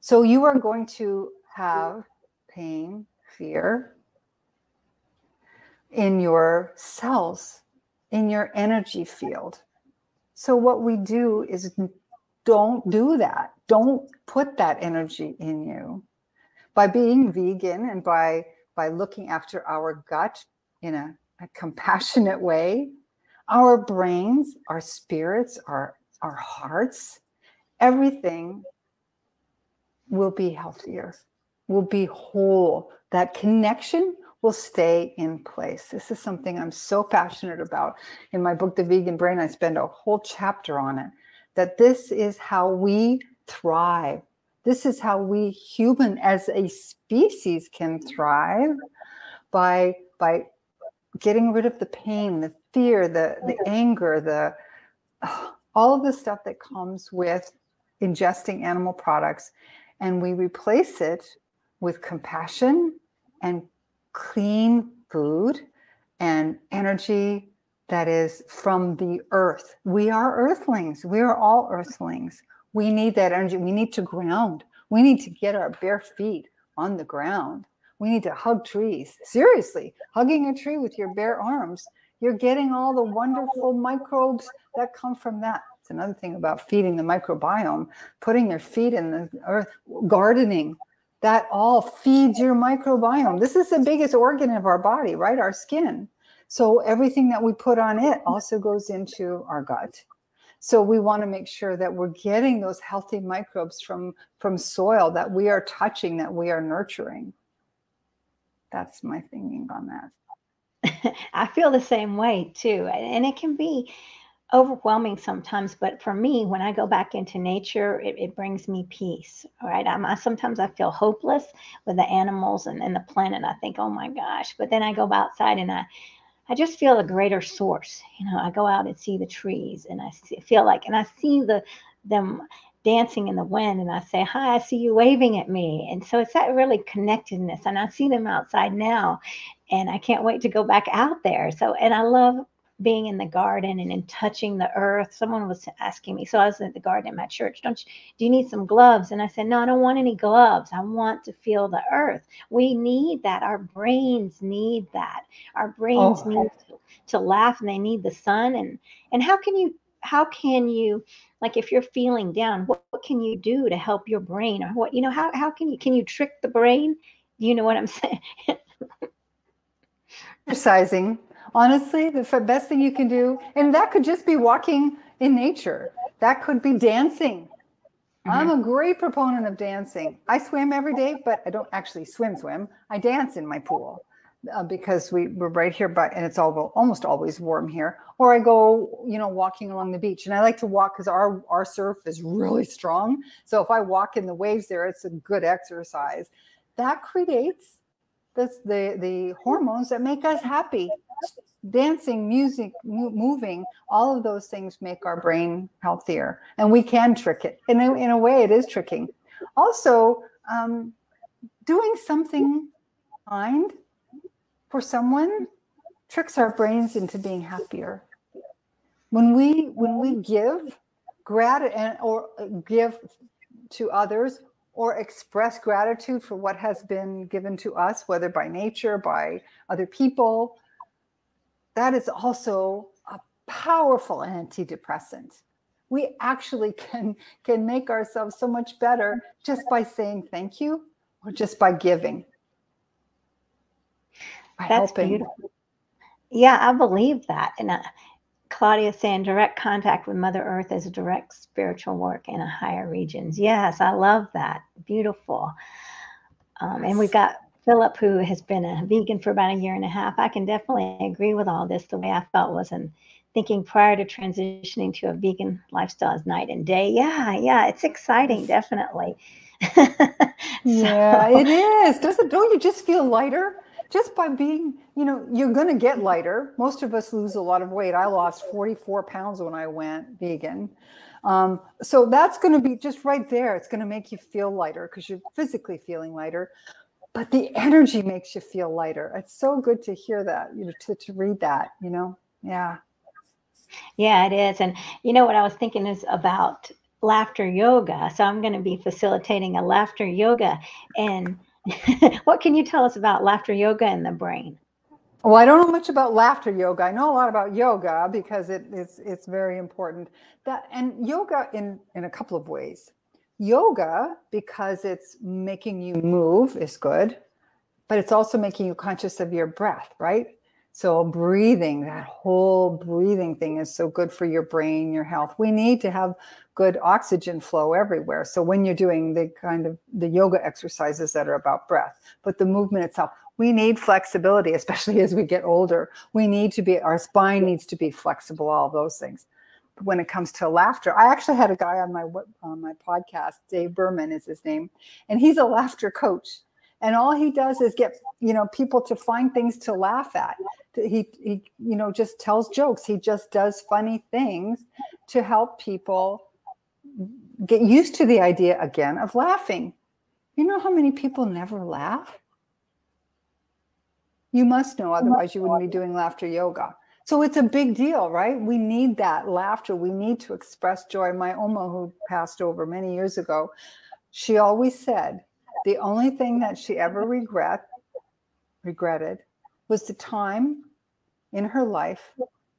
B: So you are going to have pain, fear in your cells, in your energy field. So what we do is don't do that. Don't put that energy in you. By being vegan and by by looking after our gut in a, a compassionate way, our brains, our spirits, our, our hearts, everything will be healthier, will be whole. That connection will stay in place. This is something I'm so passionate about. In my book, The Vegan Brain, I spend a whole chapter on it that this is how we thrive. This is how we human as a species can thrive by by getting rid of the pain, the fear, the the anger, the all of the stuff that comes with ingesting animal products and we replace it with compassion and clean food and energy that is from the earth. We are earthlings. We are all earthlings. We need that energy. We need to ground. We need to get our bare feet on the ground. We need to hug trees. Seriously, hugging a tree with your bare arms, you're getting all the wonderful microbes that come from that. It's another thing about feeding the microbiome, putting your feet in the earth, gardening. That all feeds your microbiome. This is the biggest organ of our body, right? Our skin. So everything that we put on it also goes into our gut. So we want to make sure that we're getting those healthy microbes from from soil that we are touching, that we are nurturing that's my thinking on that.
A: I feel the same way too. And it can be overwhelming sometimes, but for me, when I go back into nature, it, it brings me peace. All right. I'm, I, sometimes I feel hopeless with the animals and, and the planet. I think, oh my gosh. But then I go outside and I, I just feel a greater source. You know, I go out and see the trees and I see, feel like, and I see the them dancing in the wind and I say, Hi, I see you waving at me. And so it's that really connectedness. And I see them outside now and I can't wait to go back out there. So, and I love being in the garden and in touching the earth. Someone was asking me, so I was in the garden at my church. Don't you, do you need some gloves? And I said, no, I don't want any gloves. I want to feel the earth. We need that. Our brains need that. Our brains oh. need to, to laugh and they need the sun. And and how can you how can you like if you're feeling down what, what can you do to help your brain or what you know how, how can you can you trick the brain you know what i'm saying
B: exercising honestly the best thing you can do and that could just be walking in nature that could be dancing mm-hmm. i'm a great proponent of dancing i swim every day but i don't actually swim swim i dance in my pool uh, because we, we're right here, but and it's all almost always warm here. Or I go, you know, walking along the beach, and I like to walk because our our surf is really strong. So if I walk in the waves there, it's a good exercise. That creates this, the the hormones that make us happy. Dancing, music, moving, all of those things make our brain healthier, and we can trick it. In a, in a way, it is tricking. Also, um, doing something kind for someone tricks our brains into being happier. When we when we give gratitude or give to others or express gratitude for what has been given to us, whether by nature, by other people, that is also a powerful antidepressant. We actually can can make ourselves so much better just by saying thank you or just by giving.
A: By That's helping. beautiful. Yeah, I believe that. And uh, Claudia saying direct contact with Mother Earth is a direct spiritual work in a higher regions. Yes, I love that. Beautiful. Um, and we've got Philip, who has been a vegan for about a year and a half. I can definitely agree with all this. The way I felt was in thinking prior to transitioning to a vegan lifestyle is night and day. Yeah, yeah, it's exciting, definitely.
B: so, yeah, it is. Doesn't don't you just feel lighter? just by being, you know, you're going to get lighter. Most of us lose a lot of weight. I lost 44 pounds when I went vegan. Um, so that's going to be just right there. It's going to make you feel lighter because you're physically feeling lighter, but the energy makes you feel lighter. It's so good to hear that, you know, to, to read that, you know? Yeah.
A: Yeah, it is. And you know what I was thinking is about laughter yoga. So I'm going to be facilitating a laughter yoga and what can you tell us about laughter yoga and the brain?
B: Well, I don't know much about laughter yoga. I know a lot about yoga because it, it's it's very important. That and yoga in in a couple of ways. Yoga because it's making you move is good, but it's also making you conscious of your breath, right? So breathing, that whole breathing thing is so good for your brain, your health. We need to have good oxygen flow everywhere. So when you're doing the kind of the yoga exercises that are about breath, but the movement itself, we need flexibility, especially as we get older. We need to be, our spine needs to be flexible, all those things. When it comes to laughter, I actually had a guy on my on my podcast, Dave Berman is his name, and he's a laughter coach. And all he does is get, you know, people to find things to laugh at. He, he, you know, just tells jokes. He just does funny things to help people get used to the idea again of laughing. You know how many people never laugh? You must know, otherwise, you wouldn't be doing laughter yoga. So it's a big deal, right? We need that laughter. We need to express joy. My Oma, who passed over many years ago, she always said the only thing that she ever regret regretted was the time in her life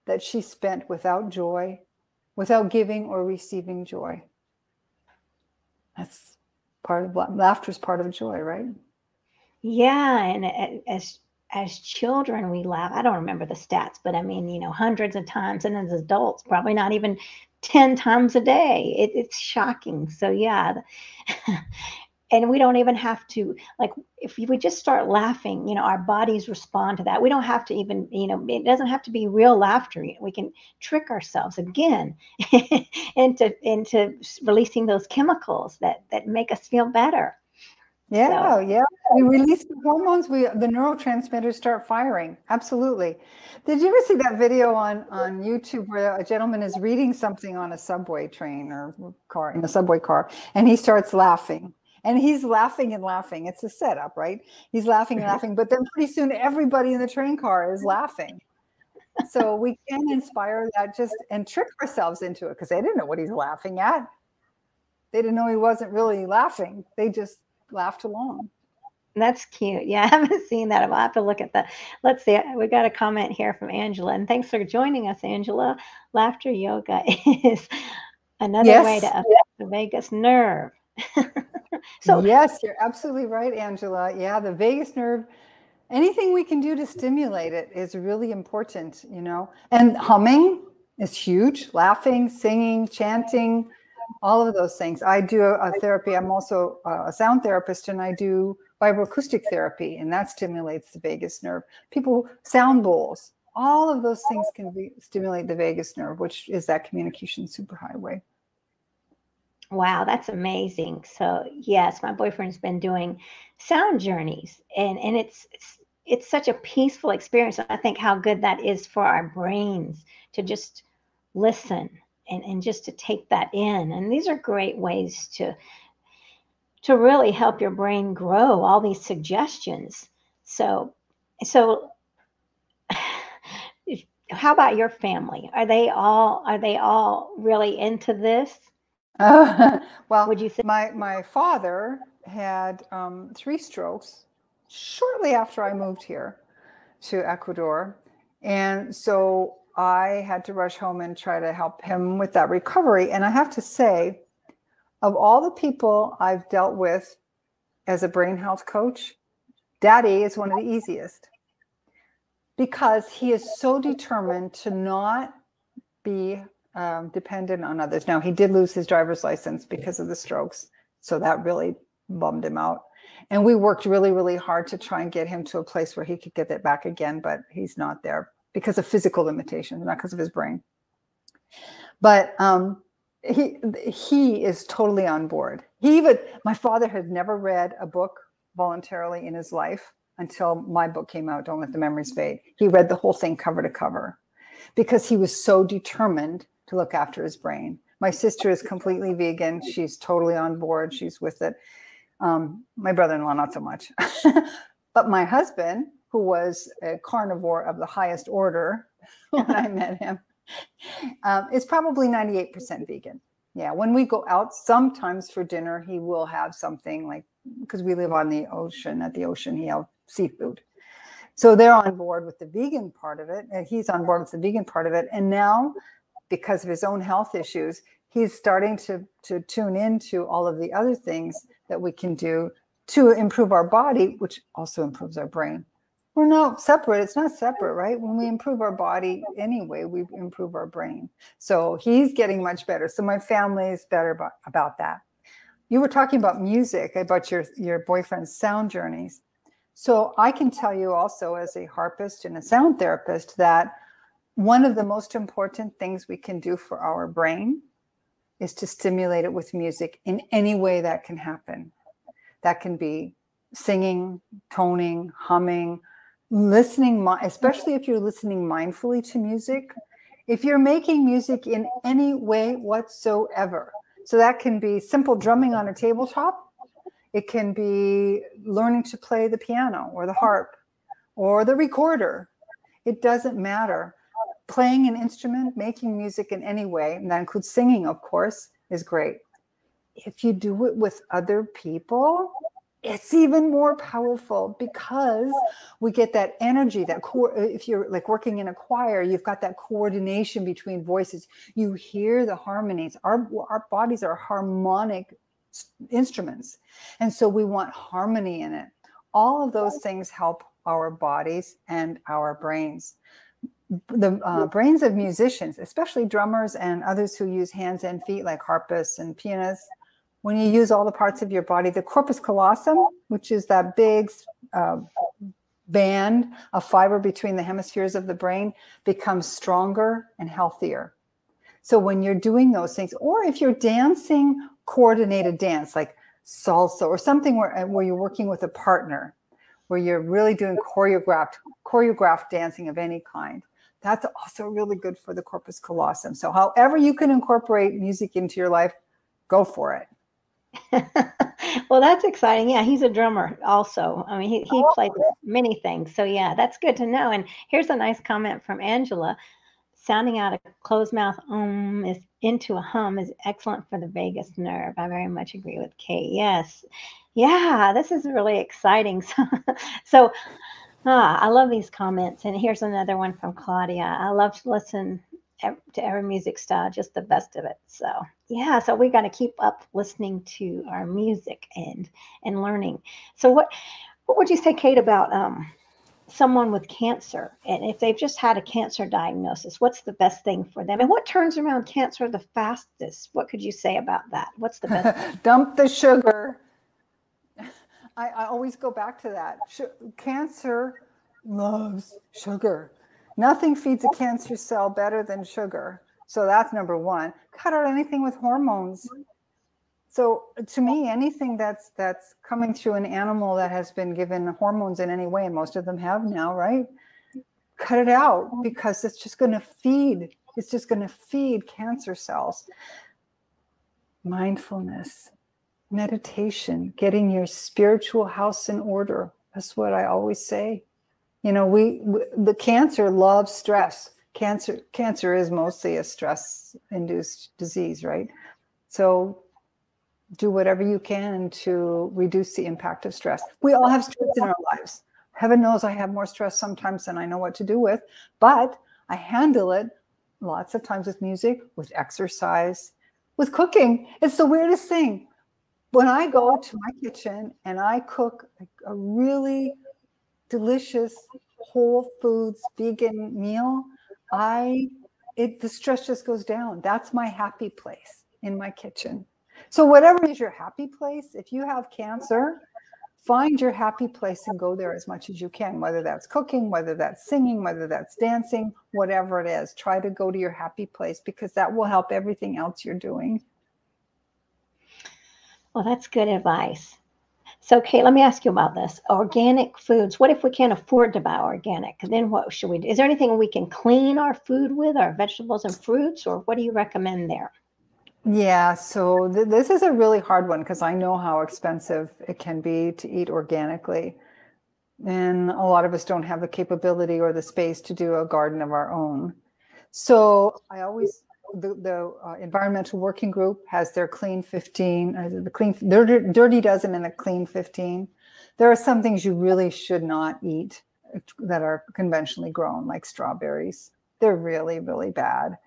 B: that she spent without joy without giving or receiving joy. That's part of laughter is part of joy, right?
A: Yeah, and as as children we laugh. I don't remember the stats, but I mean, you know, hundreds of times, and as adults, probably not even ten times a day. It, it's shocking. So yeah, and we don't even have to like if we just start laughing you know our bodies respond to that we don't have to even you know it doesn't have to be real laughter we can trick ourselves again into into releasing those chemicals that that make us feel better
B: yeah so. yeah we release the hormones we the neurotransmitters start firing absolutely did you ever see that video on on youtube where a gentleman is reading something on a subway train or car in a subway car and he starts laughing and he's laughing and laughing. It's a setup, right? He's laughing and laughing, but then pretty soon everybody in the train car is laughing. So we can inspire that just and trick ourselves into it because they didn't know what he's laughing at. They didn't know he wasn't really laughing. They just laughed along.
A: That's cute. Yeah, I haven't seen that. I'll have to look at that. Let's see. We got a comment here from Angela, and thanks for joining us, Angela. Laughter yoga is another yes. way to affect the vagus nerve.
B: so yes, you're absolutely right, Angela. Yeah, the vagus nerve. Anything we can do to stimulate it is really important, you know. And humming is huge. Laughing, singing, chanting, all of those things. I do a, therapy. I'm also a sound therapist, and I do vibroacoustic therapy, and that stimulates the vagus nerve. People sound bowls. All of those things can be, stimulate the vagus nerve, which is that communication superhighway.
A: Wow, that's amazing. So yes, my boyfriend's been doing sound journeys and and it's it's, it's such a peaceful experience. I think how good that is for our brains to just listen and, and just to take that in. And these are great ways to to really help your brain grow all these suggestions. So so how about your family? Are they all are they all really into this?
B: Uh, well,
A: Would you say
B: my my father had um, three strokes shortly after I moved here to Ecuador, and so I had to rush home and try to help him with that recovery. And I have to say, of all the people I've dealt with as a brain health coach, Daddy is one of the easiest because he is so determined to not be um, dependent on others. Now, he did lose his driver's license because of the strokes. So that really bummed him out. And we worked really, really hard to try and get him to a place where he could get it back again, but he's not there because of physical limitations, not because of his brain. But um, he he is totally on board. He even my father had never read a book voluntarily in his life until my book came out, Don't Let the Memories Fade. He read the whole thing cover to cover because he was so determined to look after his brain. My sister is completely vegan. She's totally on board. She's with it. Um, my brother in law, not so much. but my husband, who was a carnivore of the highest order when I met him, um, is probably 98% vegan. Yeah, when we go out, sometimes for dinner, he will have something like because we live on the ocean, at the ocean, he has seafood. So they're on board with the vegan part of it, and he's on board with the vegan part of it. And now, because of his own health issues, he's starting to to tune into all of the other things that we can do to improve our body, which also improves our brain. We're not separate. It's not separate, right? When we improve our body anyway, we improve our brain. So he's getting much better. So my family is better about, about that. You were talking about music, about your, your boyfriend's sound journeys. So I can tell you also as a harpist and a sound therapist that one of the most important things we can do for our brain is to stimulate it with music in any way that can happen. That can be singing, toning, humming, listening, mm-hmm. especially if you're listening mindfully to music. If you're making music in any way whatsoever, so that can be simple drumming on a tabletop it can be learning to play the piano or the harp or the recorder. It doesn't matter. Playing an instrument, making music in any way, and that includes singing, of course, is great. If you do it with other people, it's even more powerful because we get that energy that core if you're like working in a choir you've got that coordination between voices you hear the harmonies our our bodies are harmonic instruments. And so we want harmony in it. All of those things help our bodies and our brains. The uh, brains of musicians, especially drummers and others who use hands and feet, like harpists and pianists, when you use all the parts of your body, the corpus callosum, which is that big uh, band of fiber between the hemispheres of the brain, becomes stronger and healthier. So when you're doing those things, or if you're dancing coordinated dance like salsa or something where, uh, where you're working with a partner where you're really doing choreographed choreographed dancing of any kind that's also really good for the corpus callosum so however you can incorporate music into your life go for it
A: well that's exciting yeah he's a drummer also i mean he, he oh. played many things so yeah that's good to know and here's a nice comment from angela sounding out a closed mouth um is into a hum is excellent for the vagus nerve. I very much agree with Kate. Yes. Yeah, this is really exciting. So, so ah, I love these comments. And here's another one from Claudia. I love to listen to every music style, just the best of it. So yeah, so we got to keep up listening to our music and and learning. So what what would you say, Kate, about um someone with cancer? And if they've just had a cancer diagnosis what's the best thing for them? And what turns around cancer the fastest? What could you say about that? What's the best
B: dump the sugar. I, I, always go back to that. Sh- cancer loves sugar nothing feeds a cancer cell better than sugar so that's number one cut out anything with hormones so uh, to me, anything that's that's coming through an animal that has been given hormones in any way, and most of them have now, right? Cut it out because it's just going to feed. It's just going to feed cancer cells. Mindfulness, meditation, getting your spiritual house in order. That's what I always say. You know, we, we the cancer loves stress. Cancer cancer is mostly a stress induced disease right? So do whatever you can to reduce the impact of stress. We all have stress in our lives. Heaven knows i have more stress sometimes than i know what to do with but i handle it lots of times with music with exercise with cooking. It's the weirdest thing. When i go to my kitchen and i cook a really delicious whole foods vegan meal I it the stress just goes down. That's my happy place in my kitchen. So whatever is your happy place, if you have cancer, find your happy place and go there as much as you can, whether that's cooking, whether that's singing, whether that's dancing, whatever it is. Try to go to your happy place because that will help everything else you're doing.
A: Well, that's good advice. So, Kate, let me ask you about this. Organic foods. What if we can't afford to buy organic? Then what should we do? Is there anything we can clean our food with, our vegetables and fruits, or what do you recommend there?
B: Yeah, so th- this is a really hard one because I know how expensive it can be to eat organically. And a lot of us don't have the capability or the space to do a garden of our own. So I always the, the uh, environmental working group has their clean 15 uh, the clean dirty, dirty dozen and the clean 15 there are some things you really should not eat that are conventionally grown like strawberries. They're really really bad.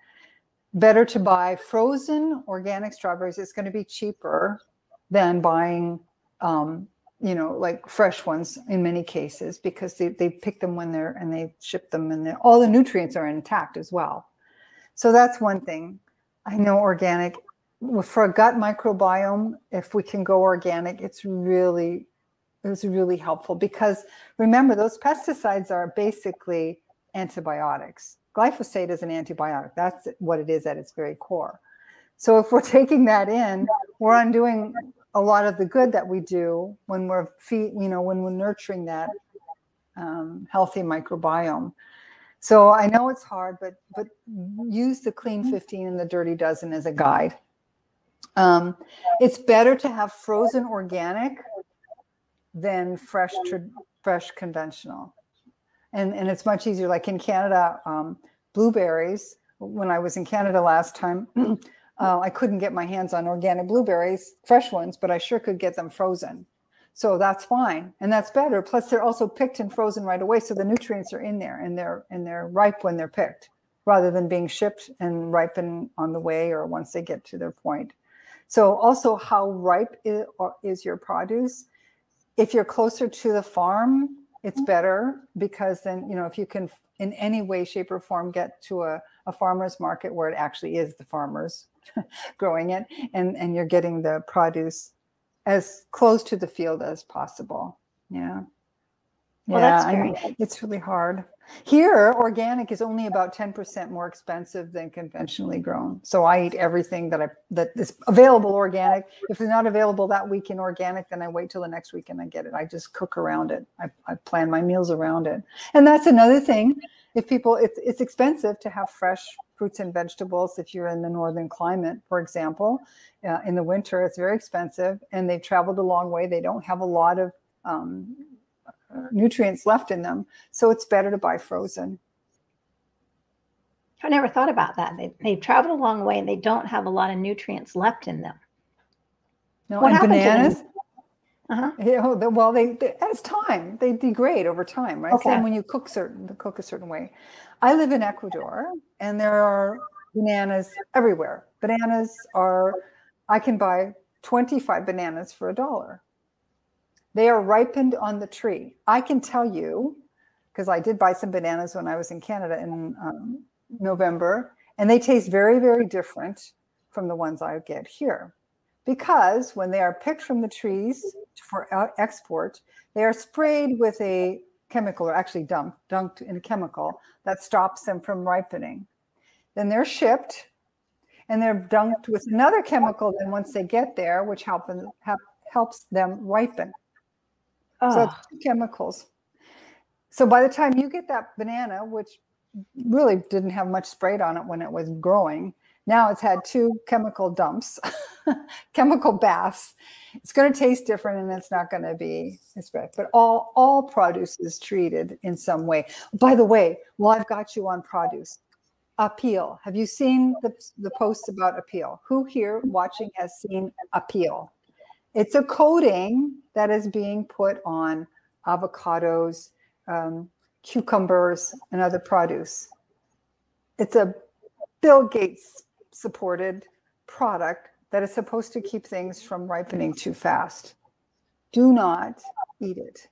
B: Better to buy frozen organic strawberries. It's going to be cheaper than buying um, you know like fresh ones in many cases because they, they pick them when they're and they ship them and all the nutrients are intact as well so that's one thing. I know organic for a gut microbiome, if we can go organic, it's really it's really helpful because remember those pesticides are basically antibiotics. Glyphosate is an antibiotic. That's what it is at its very core. So if we're taking that in, we're undoing a lot of the good that we do when we're feed, you know, when we're nurturing that um, healthy microbiome. So I know it's hard, but but use the clean mm-hmm. 15 and the dirty dozen as a guide. Um, it's better to have frozen organic than fresh fresh conventional, and and it's much easier. Like in Canada, um, blueberries. When I was in Canada last time, uh, I couldn't get my hands on organic blueberries, fresh ones, but I sure could get them frozen. So that's fine. And that's better. Plus they're also picked and frozen right away. So the nutrients are in there and they're and they're ripe when they're picked rather than being shipped and ripen on the way or once they get to their point. So also how ripe is, is your produce? If you're closer to the farm, it's mm-hmm. better because then, you know, if you can in any way, shape, or form get to a, a farmer's market where it actually is the farmers growing it and, and you're getting the produce as close to the field as possible. Yeah.
A: Well, yeah, I mean,
B: it's really hard. Here, organic is only about 10% more expensive than conventionally grown. So I eat everything that I that is available organic. If it's not available that week in organic, then I wait till the next week and I get it. I just cook around it. I, I plan my meals around it. And that's another thing. If people it's it's expensive to have fresh fruits and vegetables if you're in the northern climate, for example. Uh, in the winter, it's very expensive, and they've traveled a long way. They don't have a lot of um, nutrients left in them, so it's better to buy frozen.
A: I never thought about that. They, they've traveled a long way and they don't have a lot of nutrients left in them.
B: No, what and bananas. Uh-huh. You know, well, they, they, as time they degrade over time, right? Okay. Same when you cook certain cook a certain way. I live in Ecuador, and there are bananas everywhere. Bananas are, I can buy 25 bananas for a dollar. They are ripened on the tree. I can tell you, because I did buy some bananas when I was in Canada in um, November, and they taste very, very different from the ones I get here. Because when they are picked from the trees for export, they are sprayed with a chemical or actually dumped, dunked in a chemical that stops them from ripening. Then they're shipped and they're dunked with another chemical then once they get there, which help help, helps them ripen. Oh. So ah. two chemicals. So by the time you get that banana, which really didn't have much sprayed on it when it was growing, now it's had two chemical dumps, chemical baths. It's going to taste different and it's not going to be as great. But all all produce is treated in some way. By the way, while I've got you on produce, Apeel. Have you seen the, the posts about Apeel? Who here watching has seen Apeel? It's a coating that is being put on avocados, um, cucumbers, and other produce. It's a Bill Gates supported product that is supposed to keep things from ripening too fast. Do not eat it.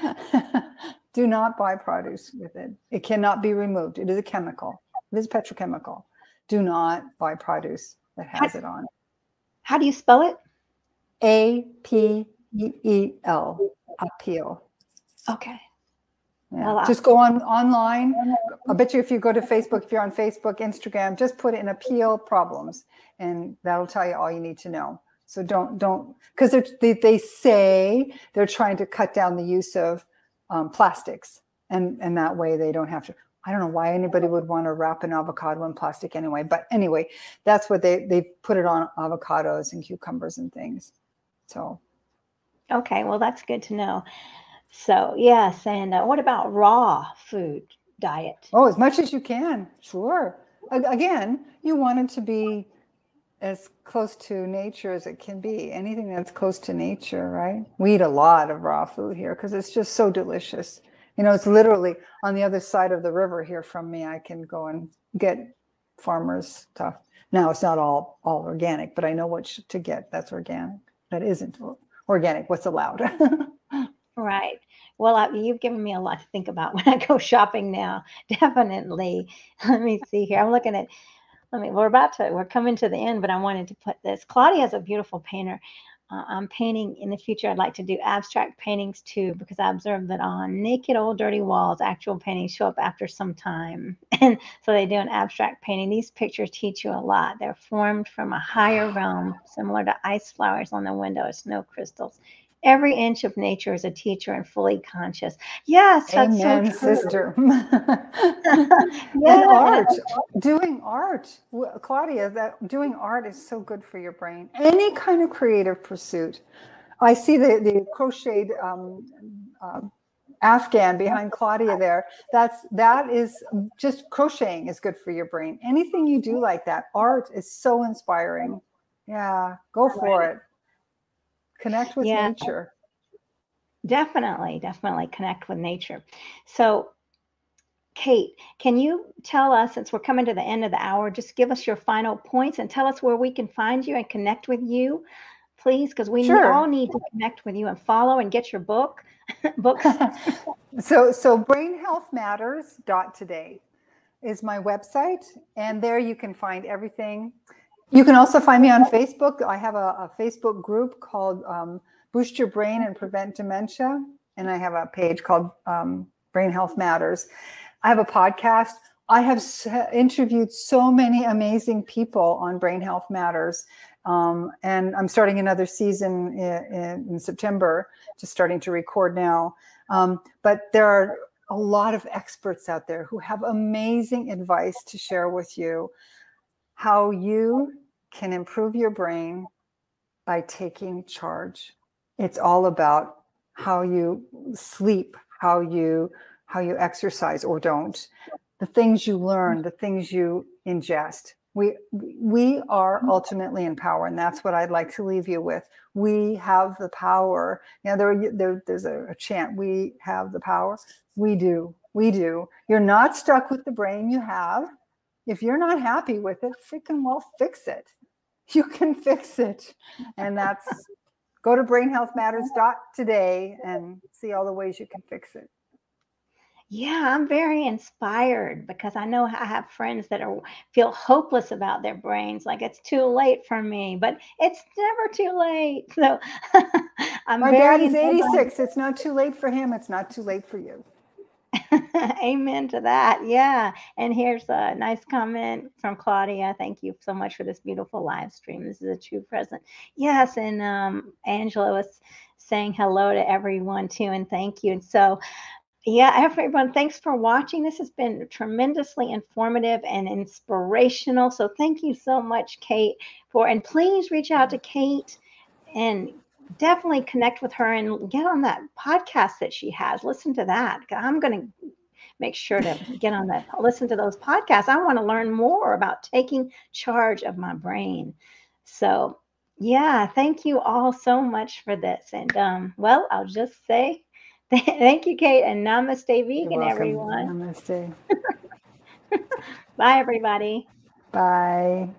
B: Do not buy produce with it. It cannot be removed. It is a chemical. It is petrochemical. Do not buy produce that has how, it on.
A: How do you spell it?
B: A P E E L. Apeel.
A: Okay.
B: Yeah. Well, just go on online. I bet you if you go to Facebook, if you're on Facebook, Instagram, just put in Apeel problems, and that'll tell you all you need to know. So don't don't because they they say they're trying to cut down the use of um, plastics, and and that way they don't have to. I don't know why anybody would want to wrap an avocado in plastic anyway, but anyway, that's what they they put it on avocados and cucumbers and things. So,
A: okay, well that's good to know. So yes, and uh, what about raw food diet?
B: Oh, as much as you can, sure. Again, you want it to be as close to nature as it can be. Anything that's close to nature, right? We eat a lot of raw food here because it's just so delicious. You know, it's literally on the other side of the river here from me. I can go and get farmers stuff. Now it's not all all organic, but I know what to get that's organic. That isn't organic. What's allowed?
A: right. Well, I, you've given me a lot to think about when I go shopping now. Definitely. Let me see here. I'm looking at let me, we're about to, we're coming to the end, but I wanted to put this. Claudia is a beautiful painter. Uh, I'm painting in the future. I'd like to do abstract paintings too, because I observed that on naked old dirty walls, actual paintings show up after some time. And so they do an abstract painting. These pictures teach you a lot. They're formed from a higher realm, similar to ice flowers on the window snow crystals every inch of nature is a teacher and fully conscious. Yes, that's Amen,
B: so sister. And art, doing art, Claudia. That doing art is so good for your brain. Any kind of creative pursuit. I see the the crocheted um, uh, Afghan behind Claudia there. That's that is just crocheting is good for your brain. Anything you do like that, art is so inspiring. Yeah, go for it. Connect with yeah, nature.
A: Definitely, definitely connect with nature. So, Kate, can you tell us, since we're coming to the end of the hour, just give us your final points and tell us where we can find you and connect with you, please, because we sure. all need to connect with you and follow and get your book. books.
B: so, so Brain Health Matters dot today is my website, and there you can find everything you can also find me on Facebook. I have a, a Facebook group called um, Boost Your Brain and Prevent Dementia. And I have a page called um, Brain Health Matters. I have a podcast. I have interviewed so many amazing people on Brain Health Matters. Um, and I'm starting another season in, in, September, just starting to record now. Um, but there are a lot of experts out there who have amazing advice to share with you how you can improve your brain by taking charge. It's all about how you sleep, how you how you exercise or don't, the things you learn, the things you ingest. We we are mm-hmm. ultimately in power, and that's what I'd like to leave you with. We have the power. You know, there, there there's a, a chant. We have the power. We do. We do. You're not stuck with the brain you have if you're not happy with it, freaking well fix it. You can fix it. And that's go to brainhealthmatters.today and see all the ways you can fix it.
A: Yeah, I'm very inspired because I know I have friends that are feel hopeless about their brains, like it's too late for me, but it's never too late. So
B: I'm My very daddy's 86. It's not too late for him. It's not too late for you.
A: Amen to that. Yeah. And here's a nice comment from Claudia. Thank you so much for this beautiful live stream. This is a true present. Yes. And um, Angela was saying hello to everyone too. And thank you. And so, yeah, everyone, thanks for watching. This has been tremendously informative and inspirational. So thank you so much, Kate, for, and please reach out to Kate and definitely connect with her and get on that podcast that she has. Listen to that. I'm going to make sure to get on that, listen to those podcasts. I want to learn more about taking charge of my brain. So, yeah, thank you all so much for this. And um, well, I'll just say thank you, Kate, and namaste, vegan, everyone.
B: Namaste.
A: Bye, everybody.
B: Bye.